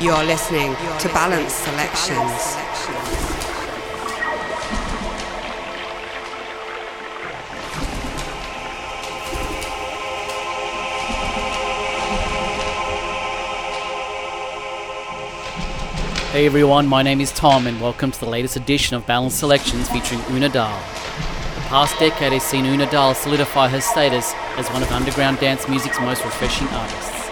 You're listening to Balance Selections. Hey everyone, my name is Tom and welcome to the latest edition of Balance Selections featuring Una Dahl. The past decade has seen Una Dahl solidify her status as one of underground dance music's most refreshing artists.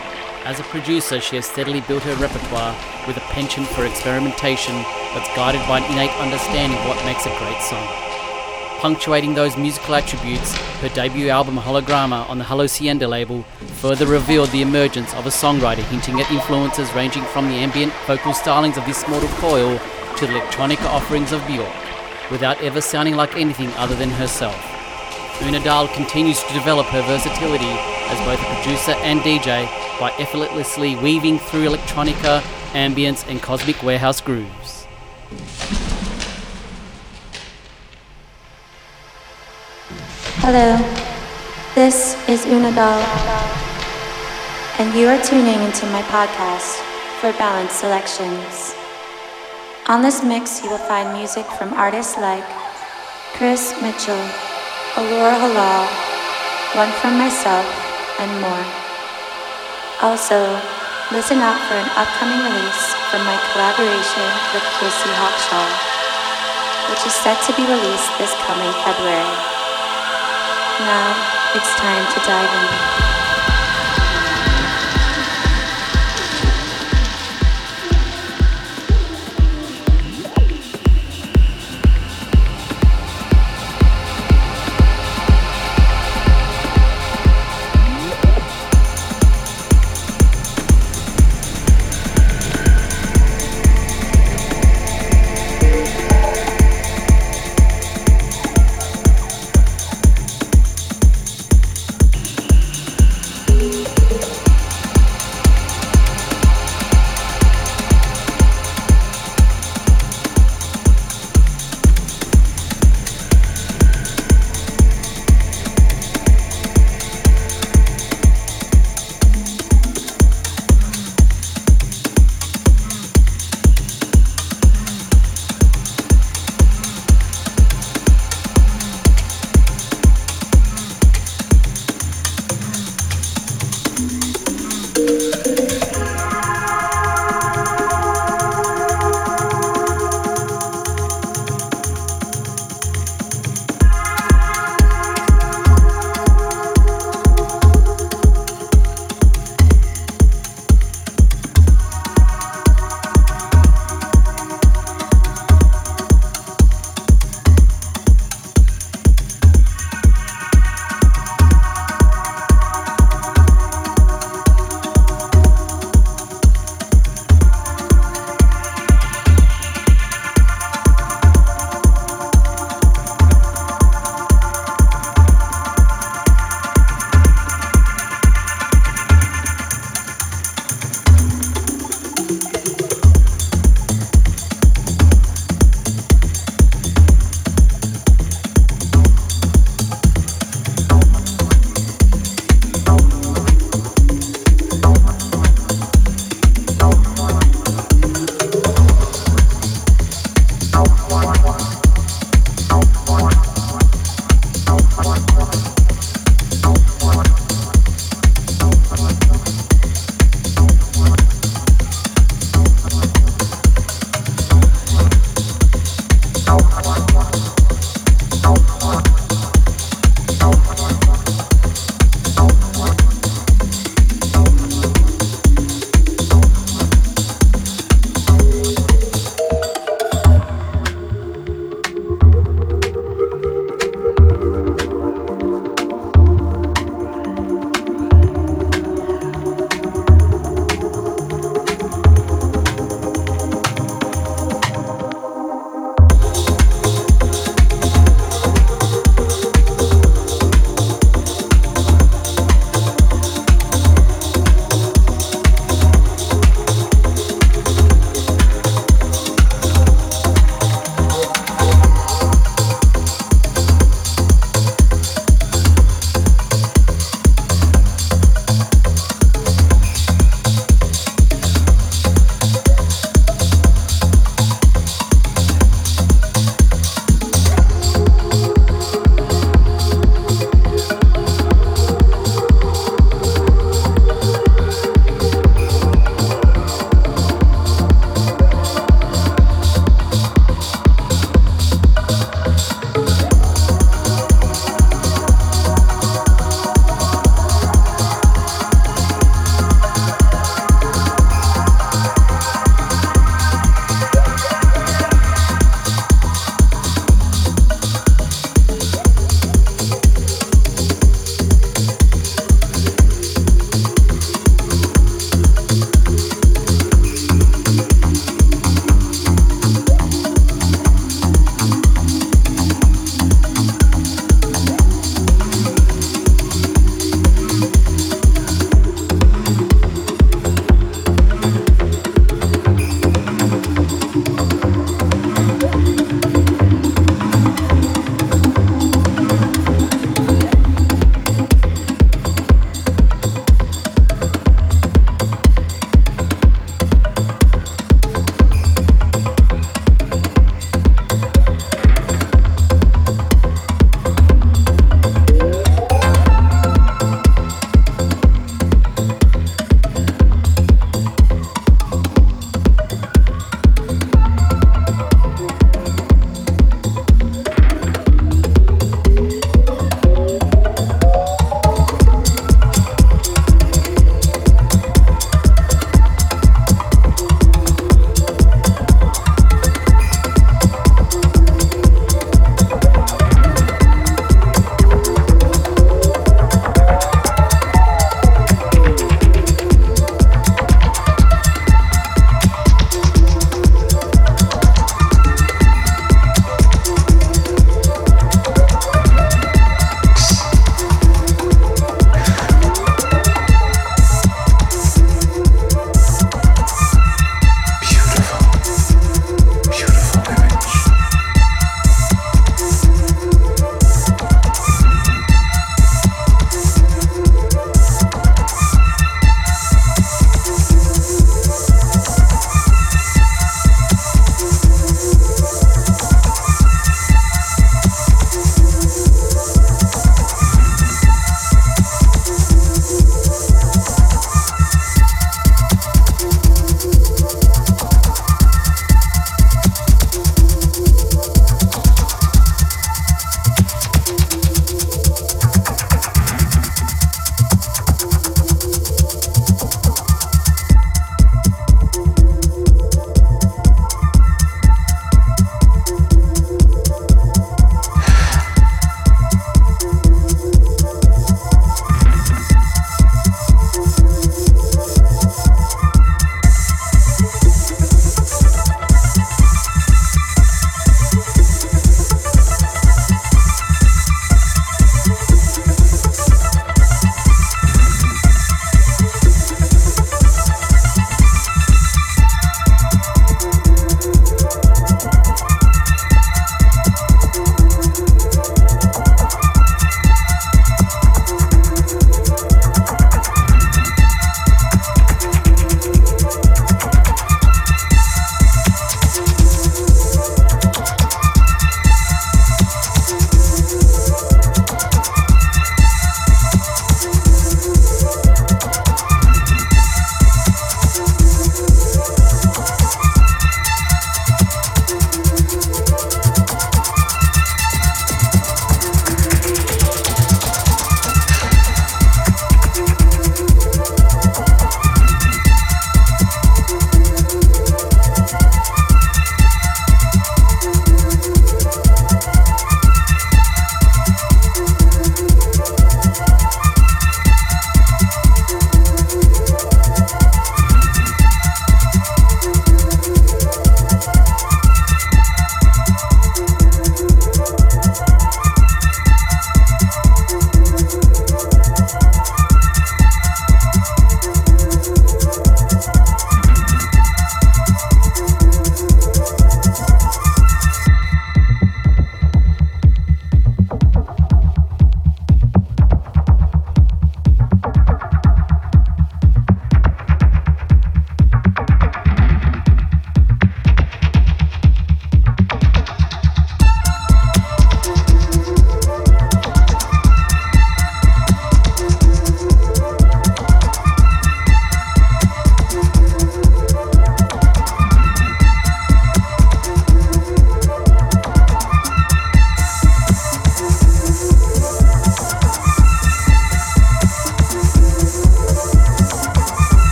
As a producer, she has steadily built her repertoire with a penchant for experimentation that's guided by an innate understanding of what makes a great song. Punctuating those musical attributes, her debut album Hologramma on the Hallucienda label further revealed the emergence of a songwriter hinting at influences ranging from the ambient vocal stylings of this mortal coil to the electronica offerings of Bjork, without ever sounding like anything other than herself. Una Dahl continues to develop her versatility as both a producer and DJ by effortlessly weaving through electronica, ambience, and cosmic warehouse grooves. Hello, this is Una Dahl, and you are tuning into my podcast for Balanced Selections. On this mix, you will find music from artists like Chris Mitchell, Allura Halal, one from myself, and more. Also, listen out for an upcoming release from my collaboration with Casey Hawkshaw, which is set to be released this coming February. Now it's time to dive in.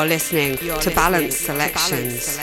You're listening to Balance Selections.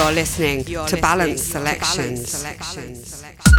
You're listening, You're to, listening balance to Balance Selections. Selections.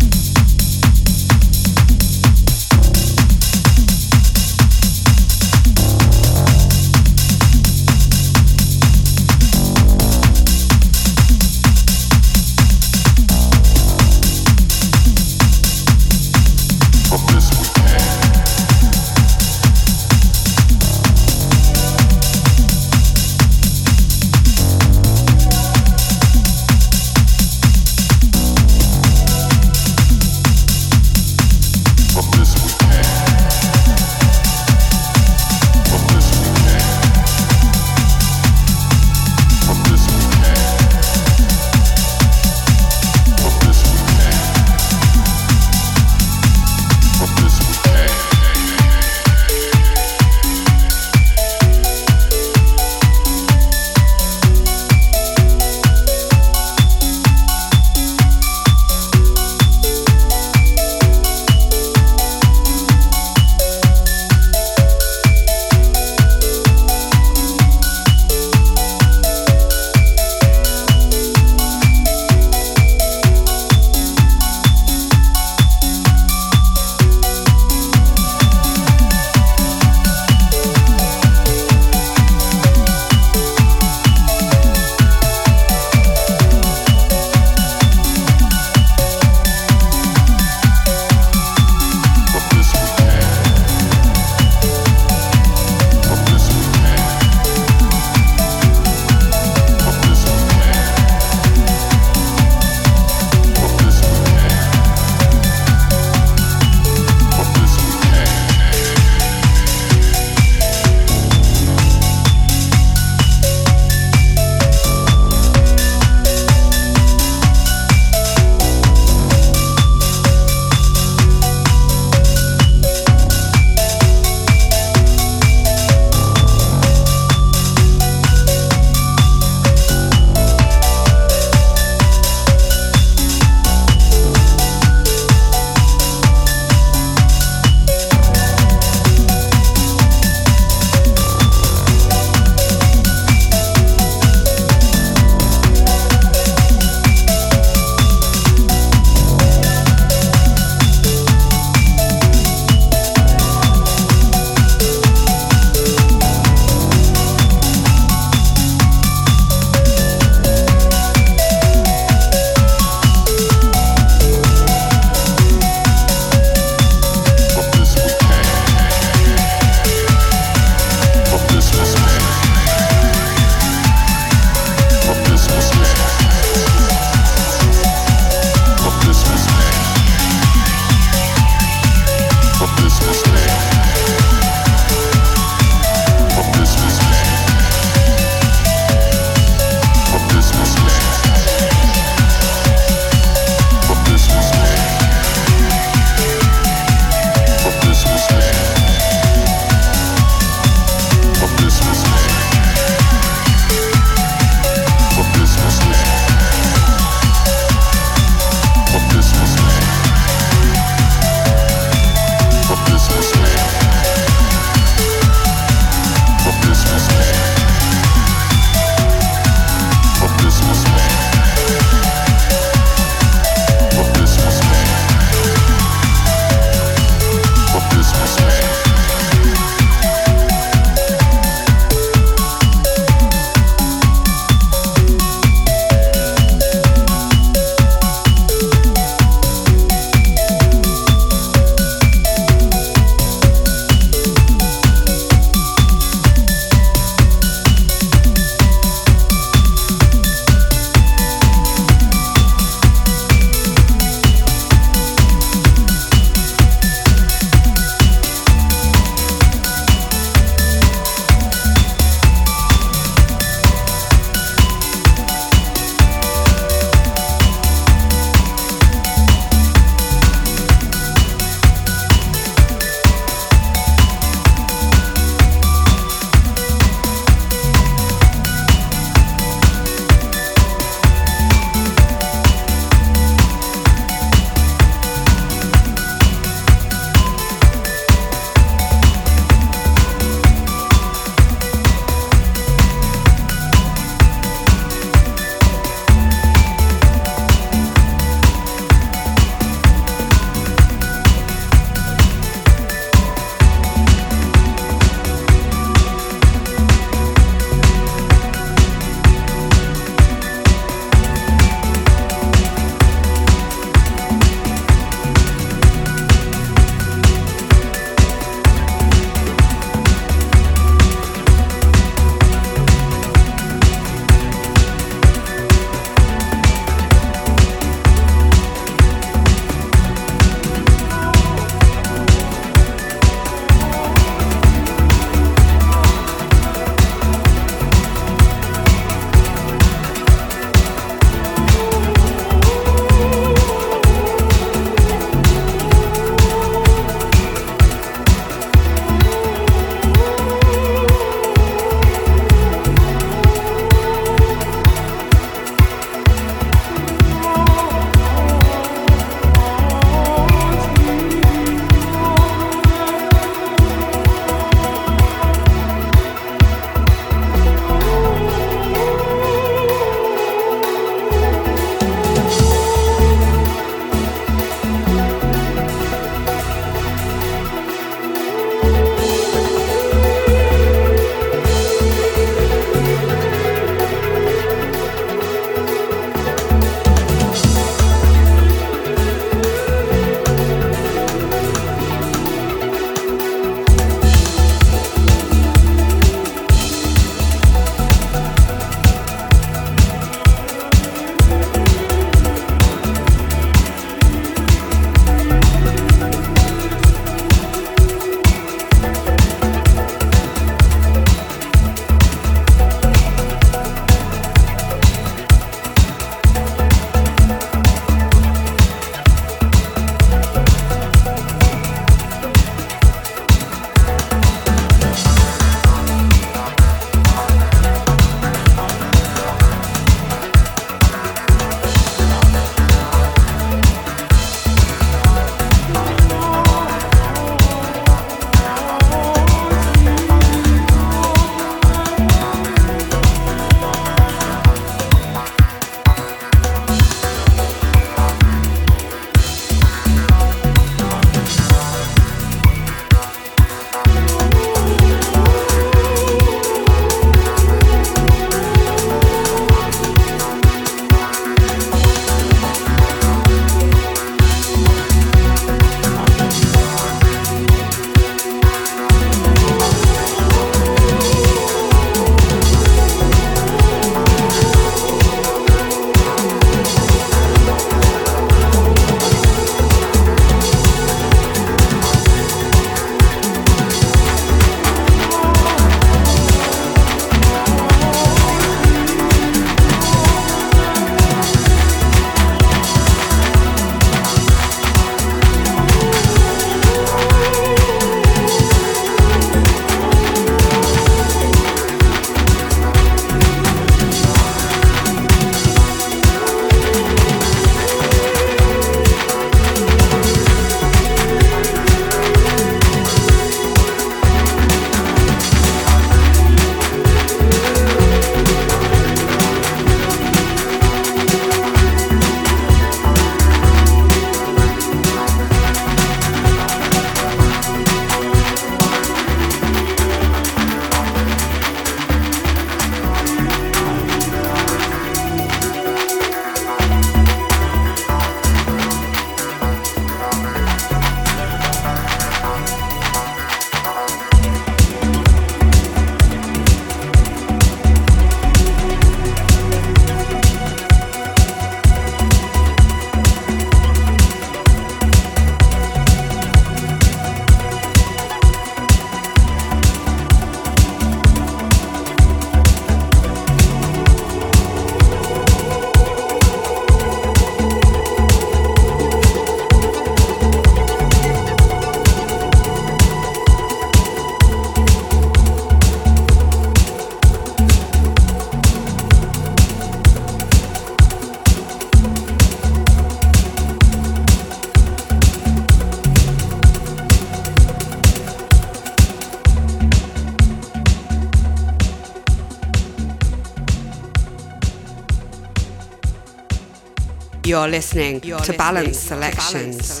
You're listening to Balance Selections.